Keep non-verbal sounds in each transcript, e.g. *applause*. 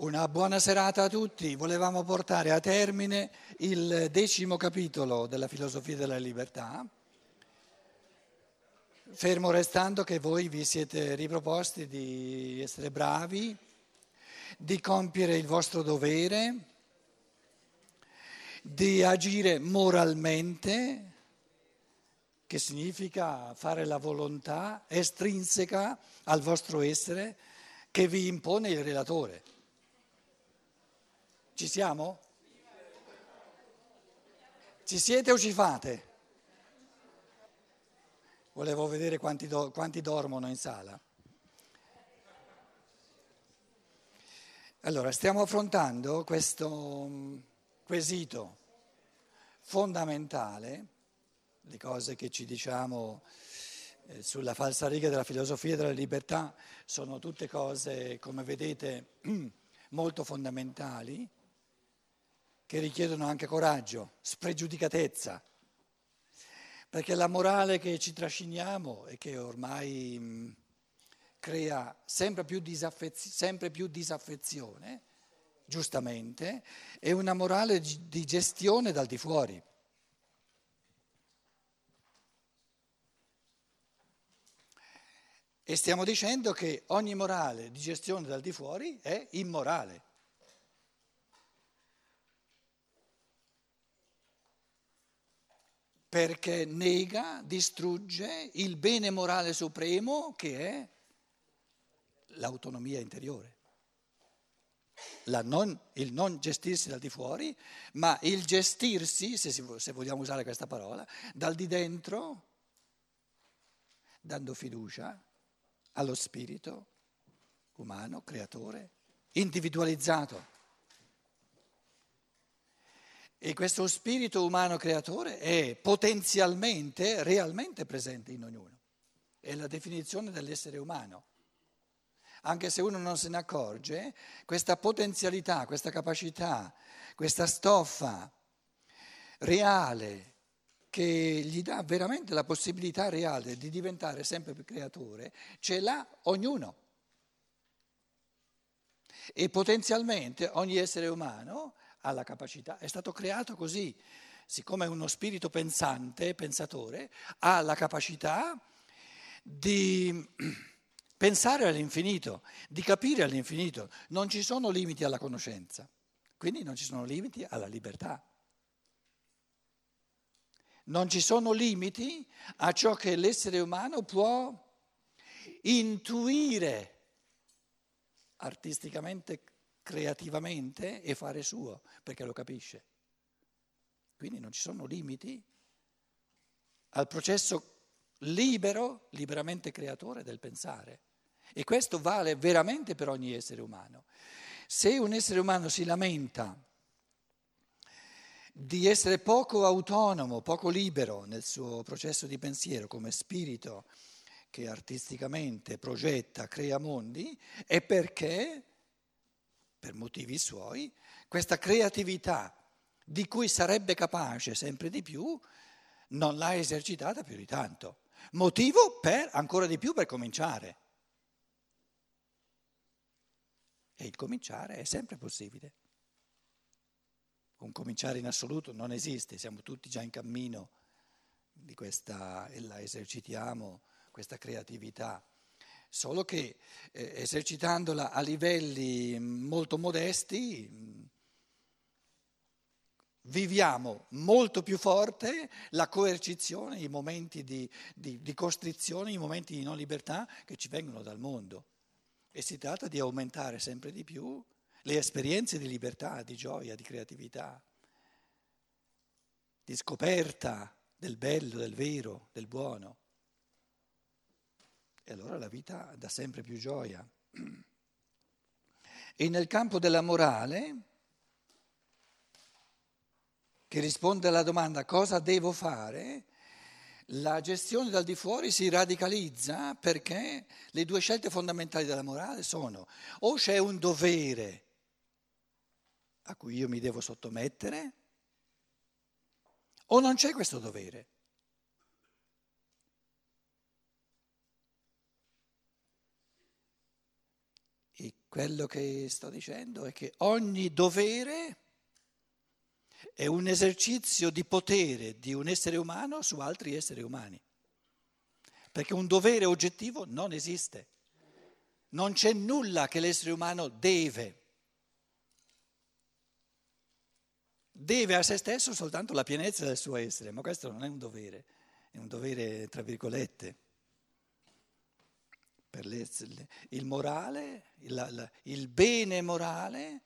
Una buona serata a tutti. Volevamo portare a termine il decimo capitolo della filosofia della libertà, fermo restando che voi vi siete riproposti di essere bravi, di compiere il vostro dovere, di agire moralmente, che significa fare la volontà estrinseca al vostro essere che vi impone il relatore. Ci siamo? Ci siete o ci fate? Volevo vedere quanti, do, quanti dormono in sala. Allora, stiamo affrontando questo mm, quesito fondamentale, le cose che ci diciamo eh, sulla falsa riga della filosofia della libertà sono tutte cose, come vedete, *clears throat* molto fondamentali che richiedono anche coraggio, spregiudicatezza, perché la morale che ci trasciniamo e che ormai mh, crea sempre più, disaffez- sempre più disaffezione, giustamente, è una morale di gestione dal di fuori. E stiamo dicendo che ogni morale di gestione dal di fuori è immorale. Perché nega, distrugge il bene morale supremo che è l'autonomia interiore. Non, il non gestirsi dal di fuori, ma il gestirsi, se, si, se vogliamo usare questa parola, dal di dentro, dando fiducia allo spirito umano, creatore, individualizzato. E questo spirito umano creatore è potenzialmente, realmente presente in ognuno. È la definizione dell'essere umano. Anche se uno non se ne accorge, questa potenzialità, questa capacità, questa stoffa reale che gli dà veramente la possibilità reale di diventare sempre più creatore, ce l'ha ognuno. E potenzialmente ogni essere umano ha la capacità, è stato creato così, siccome è uno spirito pensante, pensatore, ha la capacità di *clears throat* pensare all'infinito, di capire all'infinito. Non ci sono limiti alla conoscenza, quindi non ci sono limiti alla libertà. Non ci sono limiti a ciò che l'essere umano può intuire artisticamente creativamente e fare suo, perché lo capisce. Quindi non ci sono limiti al processo libero, liberamente creatore del pensare. E questo vale veramente per ogni essere umano. Se un essere umano si lamenta di essere poco autonomo, poco libero nel suo processo di pensiero come spirito che artisticamente progetta, crea mondi, è perché per motivi suoi, questa creatività di cui sarebbe capace sempre di più, non l'ha esercitata più di tanto. Motivo per ancora di più per cominciare. E il cominciare è sempre possibile. Un cominciare in assoluto non esiste, siamo tutti già in cammino di questa, e la esercitiamo, questa creatività solo che eh, esercitandola a livelli molto modesti viviamo molto più forte la coercizione, i momenti di, di, di costrizione, i momenti di non libertà che ci vengono dal mondo. E si tratta di aumentare sempre di più le esperienze di libertà, di gioia, di creatività, di scoperta del bello, del vero, del buono. E allora la vita dà sempre più gioia. E nel campo della morale, che risponde alla domanda cosa devo fare, la gestione dal di fuori si radicalizza perché le due scelte fondamentali della morale sono o c'è un dovere a cui io mi devo sottomettere o non c'è questo dovere. Quello che sto dicendo è che ogni dovere è un esercizio di potere di un essere umano su altri esseri umani. Perché un dovere oggettivo non esiste. Non c'è nulla che l'essere umano deve. Deve a se stesso soltanto la pienezza del suo essere, ma questo non è un dovere, è un dovere tra virgolette. Per il morale, il, il bene morale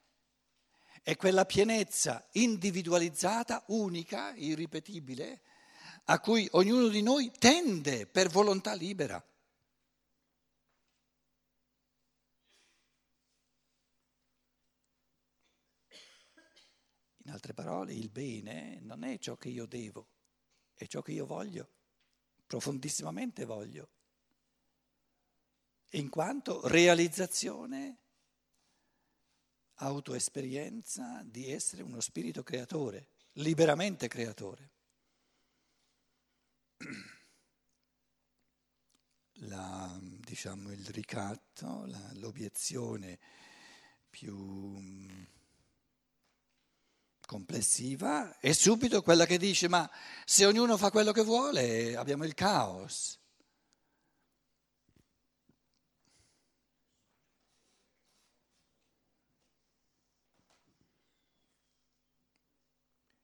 è quella pienezza individualizzata, unica, irripetibile, a cui ognuno di noi tende per volontà libera. In altre parole, il bene non è ciò che io devo, è ciò che io voglio, profondissimamente voglio in quanto realizzazione, autoesperienza di essere uno spirito creatore, liberamente creatore. La, diciamo, il ricatto, la, l'obiezione più mm, complessiva è subito quella che dice ma se ognuno fa quello che vuole abbiamo il caos.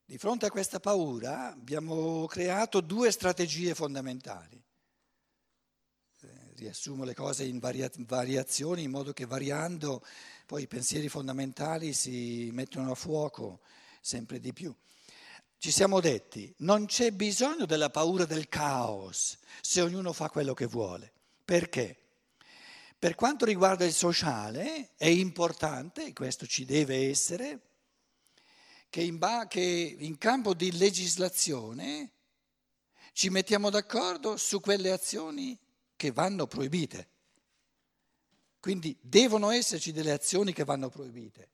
Di fronte a questa paura abbiamo creato due strategie fondamentali. Eh, riassumo le cose in varia- variazioni in modo che variando poi i pensieri fondamentali si mettono a fuoco sempre di più. Ci siamo detti, non c'è bisogno della paura del caos se ognuno fa quello che vuole. Perché? Per quanto riguarda il sociale è importante, questo ci deve essere, che in, ba- che in campo di legislazione ci mettiamo d'accordo su quelle azioni che vanno proibite. Quindi devono esserci delle azioni che vanno proibite.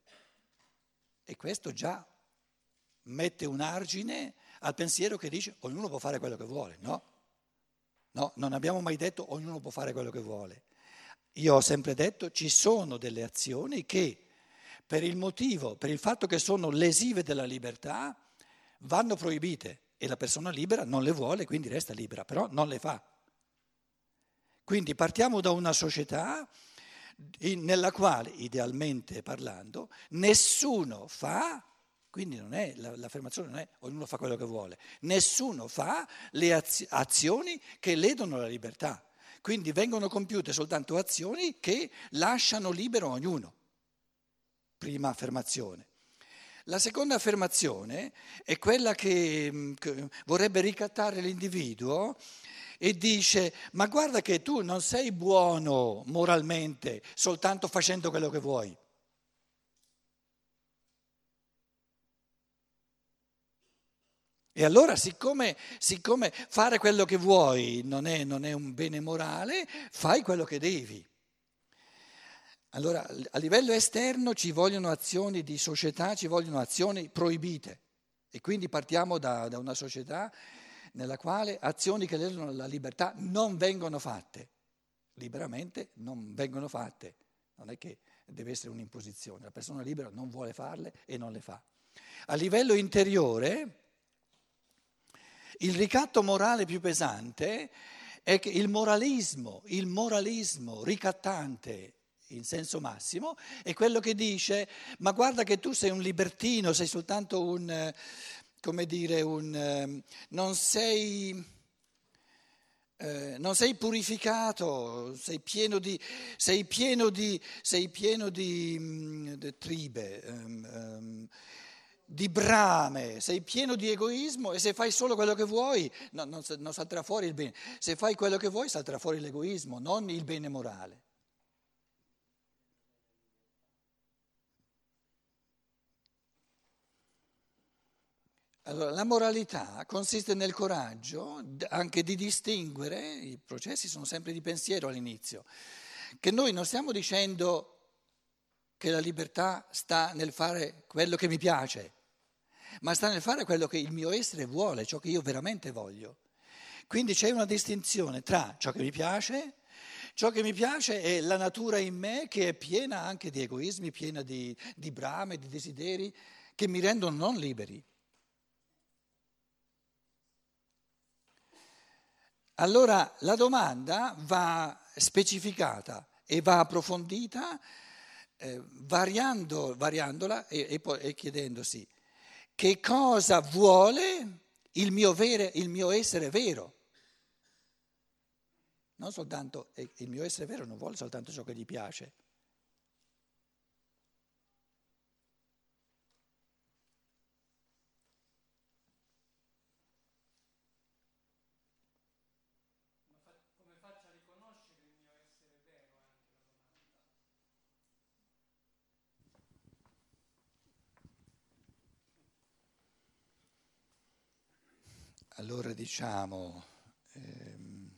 E questo già mette un argine al pensiero che dice ognuno può fare quello che vuole. No, no, non abbiamo mai detto ognuno può fare quello che vuole. Io ho sempre detto ci sono delle azioni che per il motivo, per il fatto che sono lesive della libertà, vanno proibite e la persona libera non le vuole, quindi resta libera, però non le fa. Quindi partiamo da una società nella quale, idealmente parlando, nessuno fa, quindi non è, l'affermazione non è ognuno fa quello che vuole, nessuno fa le azioni che ledono la libertà. Quindi vengono compiute soltanto azioni che lasciano libero ognuno prima affermazione. La seconda affermazione è quella che, mm, che vorrebbe ricattare l'individuo e dice ma guarda che tu non sei buono moralmente soltanto facendo quello che vuoi. E allora siccome, siccome fare quello che vuoi non è, non è un bene morale, fai quello che devi. Allora, a livello esterno ci vogliono azioni di società, ci vogliono azioni proibite. E quindi partiamo da, da una società nella quale azioni che ledono la libertà non vengono fatte. Liberamente non vengono fatte. Non è che deve essere un'imposizione. La persona libera non vuole farle e non le fa. A livello interiore, il ricatto morale più pesante è che il moralismo, il moralismo ricattante in senso massimo, è quello che dice, ma guarda che tu sei un libertino, sei soltanto un, come dire, un, non sei... Eh, non sei purificato, sei pieno di, sei pieno di, sei pieno di, mm, di tribe, um, um, di brame, sei pieno di egoismo e se fai solo quello che vuoi no, non, non salterà fuori il bene. Se fai quello che vuoi salterà fuori l'egoismo, non il bene morale. Allora, la moralità consiste nel coraggio anche di distinguere, i processi sono sempre di pensiero all'inizio, che noi non stiamo dicendo che la libertà sta nel fare quello che mi piace, ma sta nel fare quello che il mio essere vuole, ciò che io veramente voglio. Quindi c'è una distinzione tra ciò che mi piace, Ciò che mi piace è la natura in me che è piena anche di egoismi, piena di, di brame, di desideri che mi rendono non liberi. Allora la domanda va specificata e va approfondita eh, variando, variandola e, e, e chiedendosi che cosa vuole il mio, vere, il mio essere vero. Non soltanto, il mio essere vero non vuole soltanto ciò che gli piace. Allora diciamo, ehm,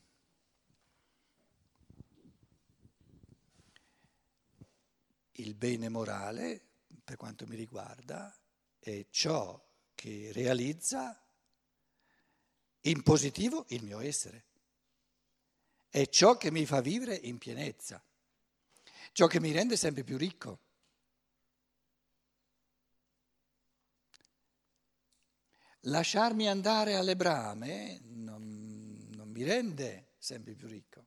il bene morale, per quanto mi riguarda, è ciò che realizza in positivo il mio essere, è ciò che mi fa vivere in pienezza, ciò che mi rende sempre più ricco. Lasciarmi andare alle brame non, non mi rende sempre più ricco.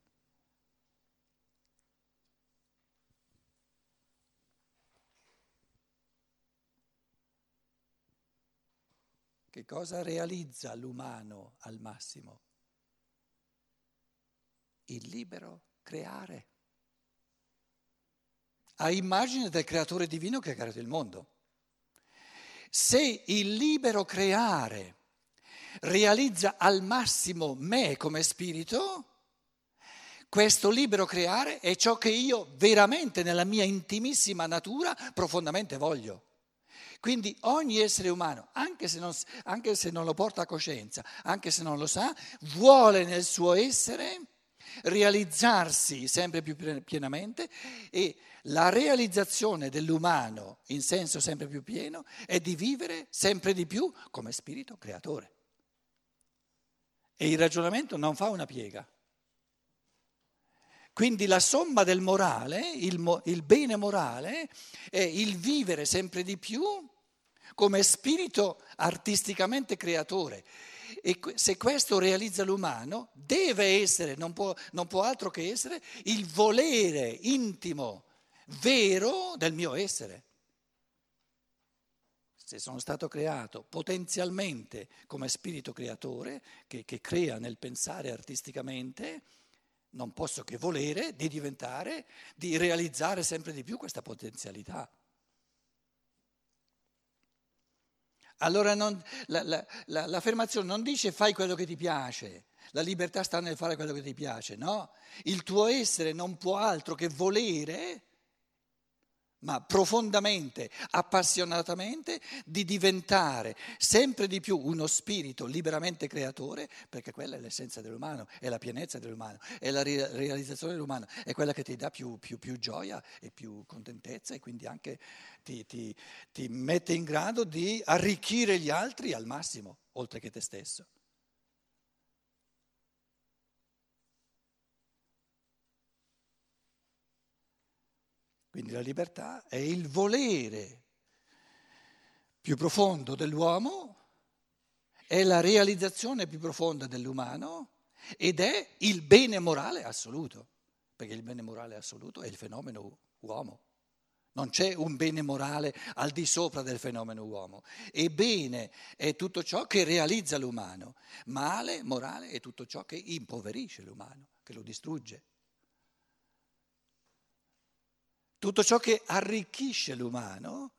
Che cosa realizza l'umano al massimo? Il libero creare. A immagine del creatore divino che ha creato il mondo. Se il libero creare realizza al massimo me come spirito, questo libero creare è ciò che io veramente nella mia intimissima natura profondamente voglio. Quindi ogni essere umano, anche se, non, anche se non lo porta a coscienza, anche se non lo sa, vuole nel suo essere realizzarsi sempre più pienamente e la realizzazione dell'umano in senso sempre più pieno è di vivere sempre di più come spirito creatore. E il ragionamento non fa una piega. Quindi la somma del morale, il, il bene morale, è il vivere sempre di più come spirito artisticamente creatore. E se questo realizza l'umano, deve essere, non può, non può altro che essere, il volere intimo vero del mio essere. Se sono stato creato potenzialmente come spirito creatore, che, che crea nel pensare artisticamente, non posso che volere di diventare, di realizzare sempre di più questa potenzialità. Allora non, la, la, la, l'affermazione non dice fai quello che ti piace, la libertà sta nel fare quello che ti piace, no? Il tuo essere non può altro che volere ma profondamente, appassionatamente, di diventare sempre di più uno spirito liberamente creatore, perché quella è l'essenza dell'umano, è la pienezza dell'umano, è la realizzazione dell'umano, è quella che ti dà più, più, più gioia e più contentezza e quindi anche ti, ti, ti mette in grado di arricchire gli altri al massimo, oltre che te stesso. Quindi la libertà è il volere più profondo dell'uomo, è la realizzazione più profonda dell'umano ed è il bene morale assoluto, perché il bene morale assoluto è il fenomeno uomo. Non c'è un bene morale al di sopra del fenomeno uomo. E bene è tutto ciò che realizza l'umano. Male, morale, è tutto ciò che impoverisce l'umano, che lo distrugge. Tutto ciò che arricchisce l'umano,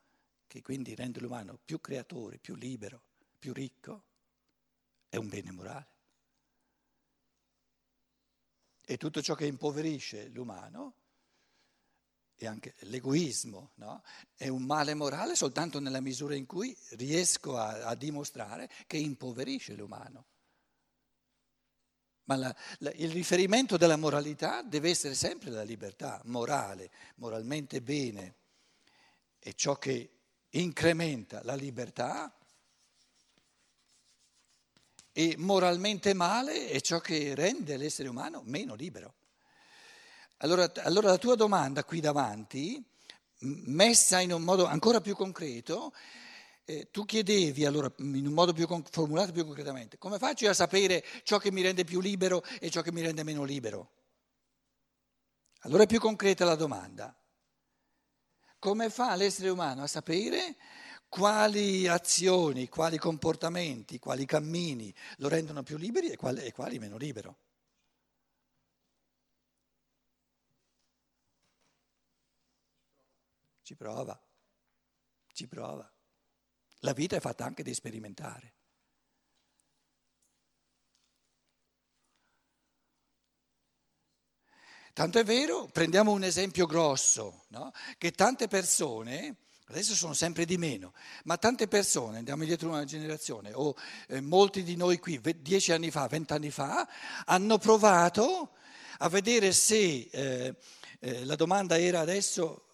che quindi rende l'umano più creatore, più libero, più ricco, è un bene morale. E tutto ciò che impoverisce l'umano, e anche l'egoismo, no? è un male morale soltanto nella misura in cui riesco a, a dimostrare che impoverisce l'umano. Ma la, la, il riferimento della moralità deve essere sempre la libertà morale, moralmente bene, è ciò che incrementa la libertà e moralmente male è ciò che rende l'essere umano meno libero. Allora, allora la tua domanda qui davanti, messa in un modo ancora più concreto, eh, tu chiedevi allora in un modo più formulato più concretamente, come faccio a sapere ciò che mi rende più libero e ciò che mi rende meno libero? Allora è più concreta la domanda. Come fa l'essere umano a sapere quali azioni, quali comportamenti, quali cammini lo rendono più liberi e quali, e quali meno libero? Ci prova, ci prova. La vita è fatta anche di sperimentare. Tanto è vero, prendiamo un esempio grosso, no? che tante persone, adesso sono sempre di meno, ma tante persone, andiamo indietro una generazione, o eh, molti di noi qui, dieci anni fa, vent'anni fa, hanno provato a vedere se eh, eh, la domanda era adesso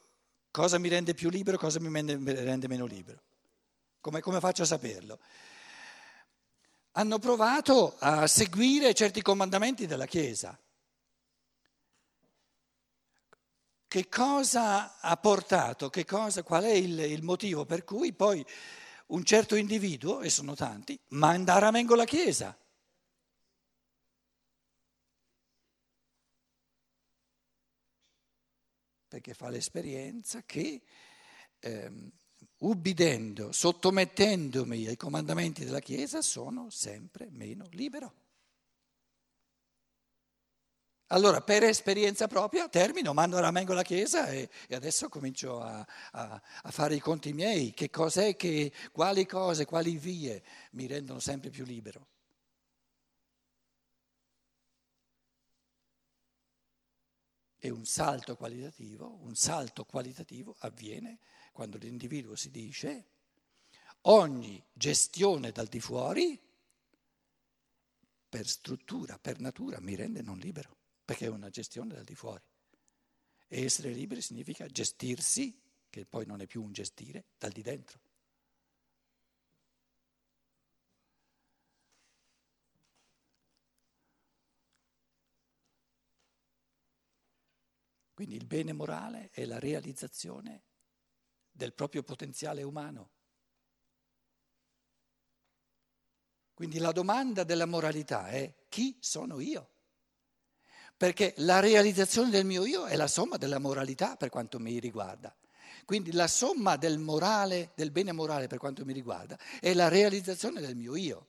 Cosa mi rende più libero, cosa mi rende meno libero? Come, come faccio a saperlo? Hanno provato a seguire certi comandamenti della Chiesa. Che cosa ha portato, cosa, qual è il, il, motivo per cui poi un certo individuo, e sono tanti, manda a ramengo la Chiesa? perché fa l'esperienza che ehm, ubbidendo, sottomettendomi ai comandamenti della Chiesa, sono sempre meno libero. Allora, per esperienza propria, termino, mando ramengo la Chiesa e, e adesso comincio a, a, a, fare i conti miei. Che cos'è che, quali cose, quali vie mi rendono sempre più libero? E un salto qualitativo, un salto qualitativo avviene quando l'individuo si dice ogni gestione dal di fuori per struttura, per natura mi rende non libero, perché è una gestione dal di fuori. E essere liberi significa gestirsi, che poi non è più un gestire, dal di dentro. Quindi il bene morale è la realizzazione del proprio potenziale umano. Quindi la domanda della moralità è chi sono io? Perché la realizzazione del mio io è la somma della moralità per quanto mi riguarda. Quindi la somma del morale, del bene morale per quanto mi riguarda, è la realizzazione del mio io.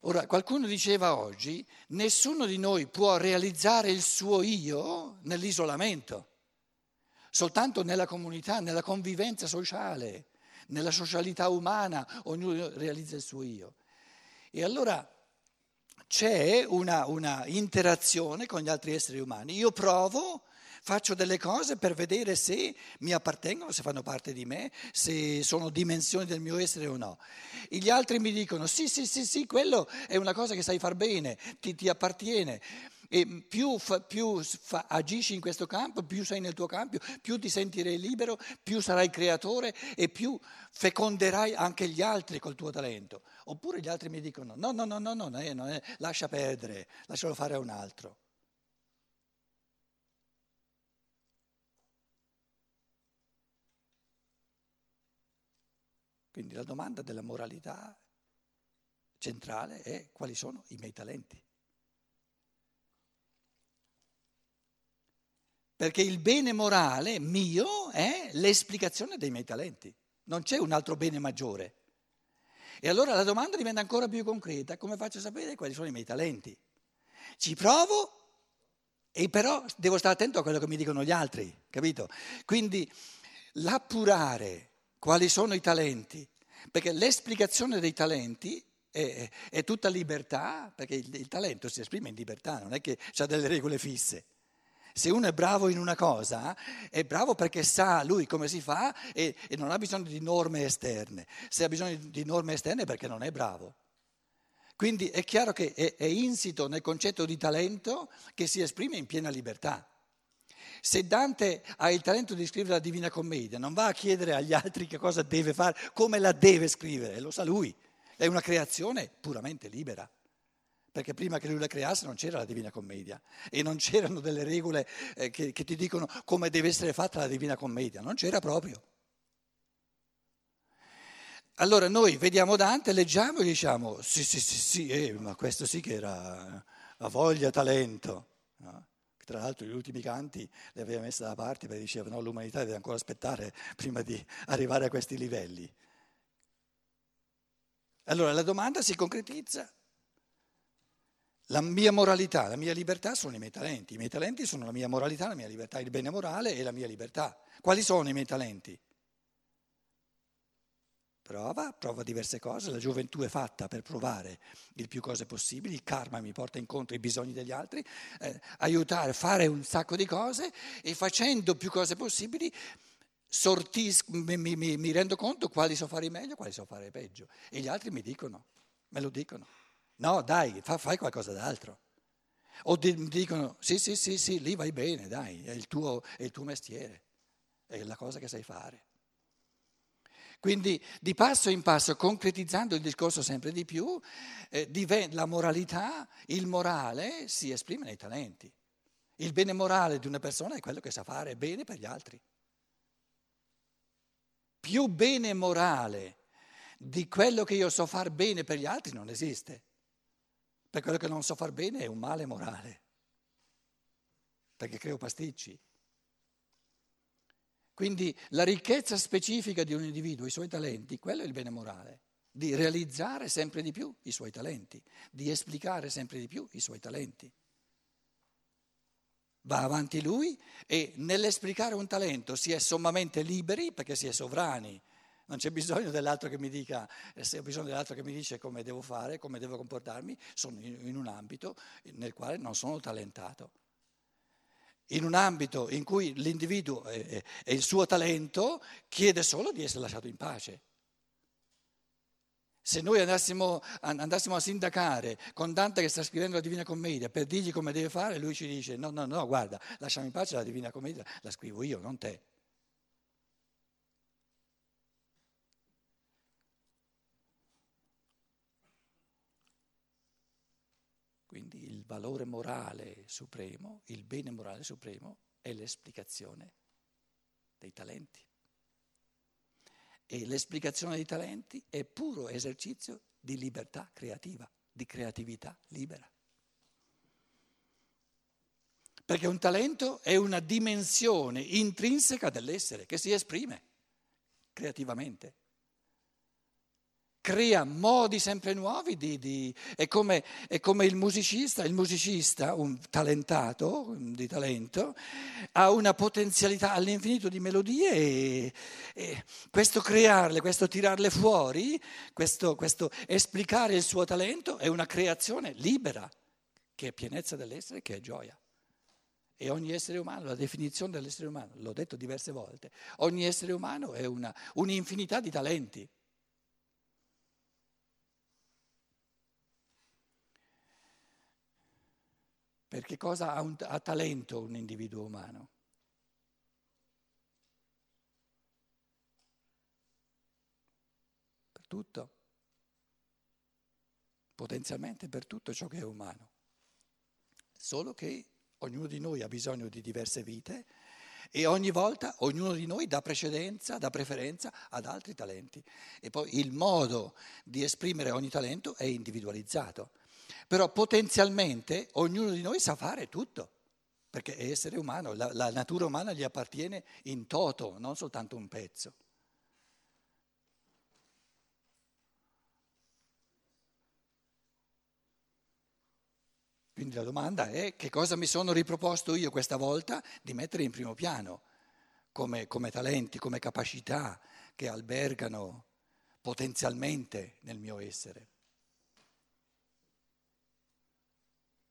Ora, qualcuno diceva oggi, nessuno di noi può realizzare il suo io nell'isolamento, soltanto nella comunità, nella convivenza sociale, nella socialità umana, ognuno realizza il suo io. E allora c'è una, una interazione con gli altri esseri umani. Io provo faccio delle cose per vedere se mi appartengono, se fanno parte di me, se sono dimensioni del mio essere o no. E gli altri mi dicono sì, sì, sì, sì, quello è una cosa che sai far bene, ti, ti appartiene. E più, fa, più fa, agisci in questo campo, più sei nel tuo campo, più ti sentirai libero, più sarai creatore e più feconderai anche gli altri col tuo talento. Oppure gli altri mi dicono no, no, no, no, no, no, no lascia perdere, lascialo fare a un altro. Quindi la domanda della moralità centrale è quali sono i miei talenti. Perché il bene morale mio è l'esplicazione dei miei talenti, non c'è un altro bene maggiore. E allora la domanda diventa ancora più concreta, come faccio a sapere quali sono i miei talenti? Ci provo e però devo stare attento a quello che mi dicono gli altri, capito? Quindi l'appurare quali sono i talenti, perché l'esplicazione dei talenti è, è tutta libertà, perché il, il, talento si esprime in libertà, non è che ha delle regole fisse. Se uno è bravo in una cosa, è bravo perché sa lui come si fa e, e non ha bisogno di norme esterne. Se ha bisogno di norme esterne è perché non è bravo. Quindi è chiaro che è, è insito nel concetto di talento che si esprime in piena libertà. Se Dante ha il talento di scrivere la Divina Commedia, non va a chiedere agli altri che cosa deve fare, come la deve scrivere, lo sa lui. È una creazione puramente libera, perché prima che lui la creasse non c'era la Divina Commedia e non c'erano delle regole eh, che, che ti dicono come deve essere fatta la Divina Commedia, non c'era proprio. Allora noi vediamo Dante, leggiamo e diciamo sì, sì, sì, sì, eh, ma questo sì che era a voglia, talento. No? Tra l'altro gli ultimi canti li aveva messi da parte perché diceva no, l'umanità deve ancora aspettare prima di arrivare a questi livelli. Allora la domanda si concretizza la mia moralità, la mia libertà sono i miei talenti. I miei talenti sono la mia moralità, la mia libertà, il bene morale e la mia libertà. Quali sono i miei talenti? Prova, prova diverse cose, la gioventù è fatta per provare il più cose possibili, il karma mi porta incontro ai bisogni degli altri, eh, aiutare, fare un sacco di cose e facendo più cose possibili sortisco, mi, mi, mi rendo conto quali so fare meglio, quali so fare peggio. E gli altri mi dicono, me lo dicono. No, dai, fa, fai qualcosa d'altro. O ti dicono, sì, sì, sì, sì, lì vai bene, dai, è il, tuo, è il tuo mestiere, è la cosa che sai fare. Quindi di passo in passo, concretizzando il discorso sempre di più, eh, la moralità, il morale si esprime nei talenti. Il bene morale di una persona è quello che sa fare bene per gli altri. Più bene morale di quello che io so fare bene per gli altri non esiste. Per quello che non so far bene è un male morale, perché creo pasticci. Quindi la ricchezza specifica di un individuo, i suoi talenti, quello è il bene morale, di realizzare sempre di più i suoi talenti, di esplicare sempre di più i suoi talenti. Va avanti lui e nell'esplicare un talento si è sommamente liberi perché si è sovrani non c'è bisogno dell'altro che mi dica, eh, se ho bisogno dell'altro che mi dice come devo fare, come devo comportarmi, sono in un ambito nel quale non sono talentato. In un ambito in cui l'individuo e il suo talento chiede solo di essere lasciato in pace. Se noi andassimo, andassimo, a sindacare con Dante che sta scrivendo la Divina Commedia per dirgli come deve fare, lui ci dice no, no, no, guarda, lasciami in pace la Divina Commedia, la scrivo io, non te. Quindi il valore morale supremo, il bene morale supremo è l'esplicazione dei talenti. E l'esplicazione dei talenti è puro esercizio di libertà creativa, di creatività libera. Perché un talento è una dimensione intrinseca dell'essere che si esprime creativamente crea modi sempre nuovi di... di è, come, è, come, il musicista, il musicista, un talentato, di talento, ha una potenzialità all'infinito di melodie e, e questo crearle, questo tirarle fuori, questo, questo esplicare il suo talento è una creazione libera, che è pienezza dell'essere, che è gioia. E ogni essere umano, la definizione dell'essere umano, l'ho detto diverse volte, ogni essere umano è una, un'infinità di talenti. Perché cosa ha, un, ha talento un individuo umano? Per tutto, potenzialmente per tutto ciò che è umano. Solo che ognuno di noi ha bisogno di diverse vite e ogni volta ognuno di noi dà precedenza, dà preferenza ad altri talenti. E poi il modo di esprimere ogni talento è individualizzato. Però potenzialmente ognuno di noi sa fare tutto, perché è essere umano, la, la natura umana gli appartiene in toto, non soltanto un pezzo. Quindi la domanda è che cosa mi sono riproposto io questa volta di mettere in primo piano come, come talenti, come capacità che albergano potenzialmente nel mio essere.